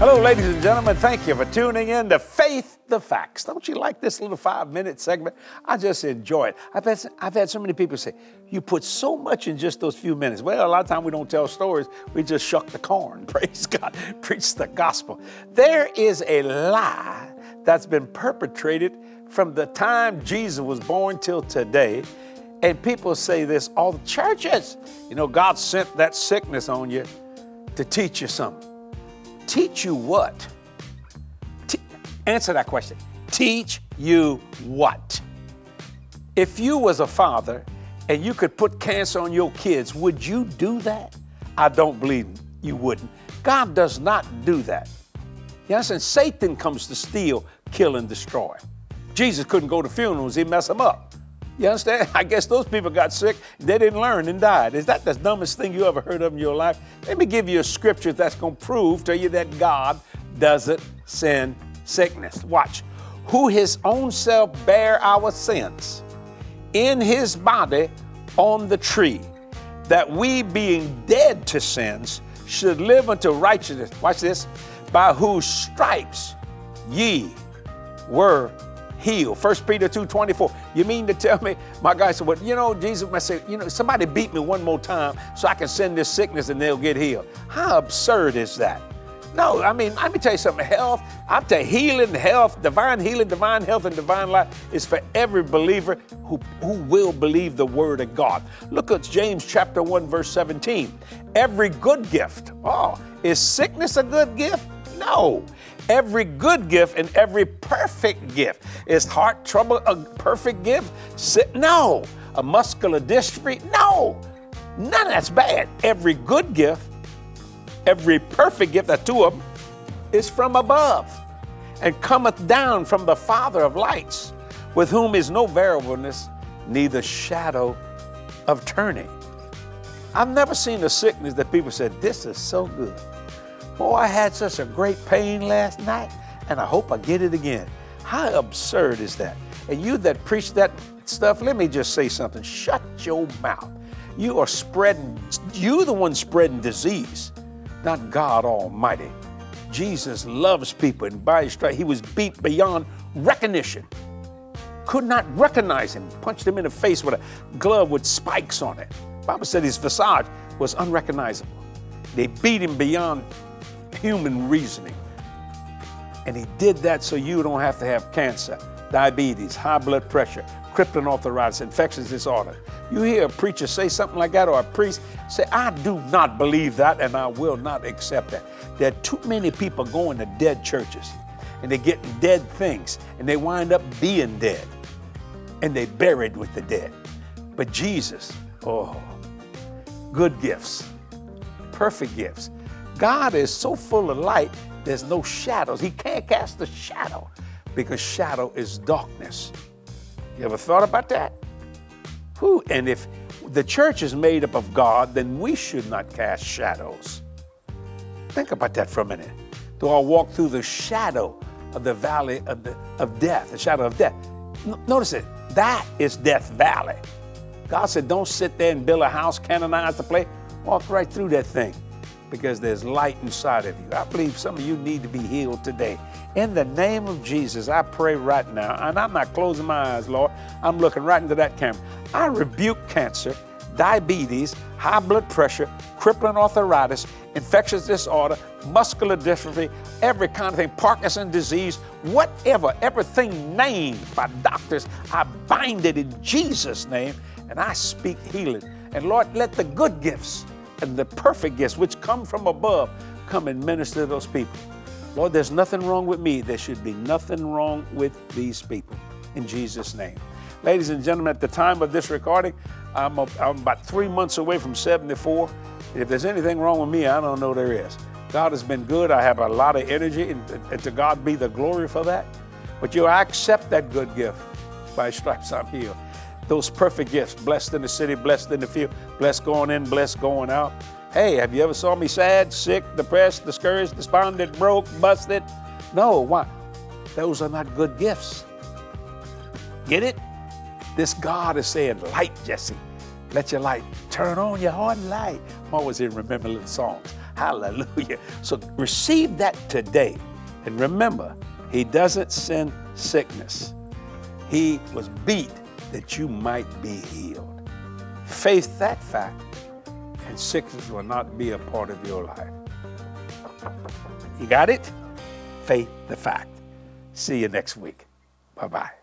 Hello, ladies and gentlemen. Thank you for tuning in to Faith the Facts. Don't you like this little five minute segment? I just enjoy it. I've had, I've had so many people say, You put so much in just those few minutes. Well, a lot of time we don't tell stories, we just shuck the corn. Praise God. Preach the gospel. There is a lie that's been perpetrated from the time Jesus was born till today. And people say this all the churches. You know, God sent that sickness on you to teach you something. Teach you what? Answer that question. Teach you what? If you was a father and you could put cancer on your kids, would you do that? I don't believe you wouldn't. God does not do that. You understand? Satan comes to steal, kill, and destroy. Jesus couldn't go to funerals, he mess them up. You understand? I guess those people got sick, they didn't learn and died. Is that the dumbest thing you ever heard of in your life? Let me give you a scripture that's going to prove to you that God doesn't send sickness. Watch. Who his own self bare our sins in his body on the tree, that we being dead to sins should live unto righteousness. Watch this. By whose stripes ye were healed. 1 Peter 2 24. You mean to tell me, my guy said, Well, you know, Jesus might say, you know, somebody beat me one more time so I can send this sickness and they'll get healed. How absurd is that? No, I mean, let me tell you something. Health, I'm telling healing, health, divine healing, divine health, and divine life is for every believer who, who will believe the word of God. Look at James chapter 1, verse 17. Every good gift. Oh, is sickness a good gift? No. Every good gift and every perfect gift. Is heart trouble a perfect gift? No. A muscular dystrophy? No. None of that's bad. Every good gift, every perfect gift, that two of them, is from above and cometh down from the Father of lights, with whom is no variableness, neither shadow of turning. I've never seen a sickness that people said, This is so good. Boy, I had such a great pain last night, and I hope I get it again. How absurd is that? And you that preach that stuff, let me just say something. Shut your mouth. You are spreading, you're the one spreading disease, not God Almighty. Jesus loves people, and by his stripes, he was beat beyond recognition. Could not recognize him, punched him in the face with a glove with spikes on it. Bible said his visage was unrecognizable. They beat him beyond human reasoning. And he did that so you don't have to have cancer, diabetes, high blood pressure, crippling arthritis, infectious disorder. You hear a preacher say something like that, or a priest say, I do not believe that, and I will not accept that. There are too many people going to dead churches, and they're getting dead things, and they wind up being dead, and they buried with the dead. But Jesus, oh, good gifts, perfect gifts. God is so full of light, there's no shadows. He can't cast a shadow because shadow is darkness. You ever thought about that? Who? And if the church is made up of God, then we should not cast shadows. Think about that for a minute. Do I walk through the shadow of the valley of, the, of death, the shadow of death? N- notice it. That is Death Valley. God said, don't sit there and build a house, canonize the place. Walk right through that thing because there's light inside of you. I believe some of you need to be healed today. In the name of Jesus, I pray right now, and I'm not closing my eyes, Lord. I'm looking right into that camera. I rebuke cancer, diabetes, high blood pressure, crippling arthritis, infectious disorder, muscular dystrophy, every kind of thing, Parkinson's disease, whatever, everything named by doctors, I bind it in Jesus' name and I speak healing. And Lord, let the good gifts and the perfect gifts which come from above come and minister to those people. Lord, there's nothing wrong with me. There should be nothing wrong with these people. In Jesus' name. Ladies and gentlemen, at the time of this recording, I'm, a, I'm about three months away from 74. If there's anything wrong with me, I don't know there is. God has been good. I have a lot of energy, and, and to God be the glory for that. But you accept that good gift. By stripes I'm healed. Those perfect gifts, blessed in the city, blessed in the field, blessed going in, blessed going out. Hey, have you ever saw me sad, sick, depressed, discouraged, despondent, broke, busted? No, why? Those are not good gifts. Get it? This God is saying, light, Jesse. Let your light turn on your heart and light. I'm always here remember little songs. Hallelujah. So receive that today. And remember, He doesn't send sickness, He was beat that you might be healed. Face that fact, and sickness will not be a part of your life. You got it? Faith the fact. See you next week. Bye bye.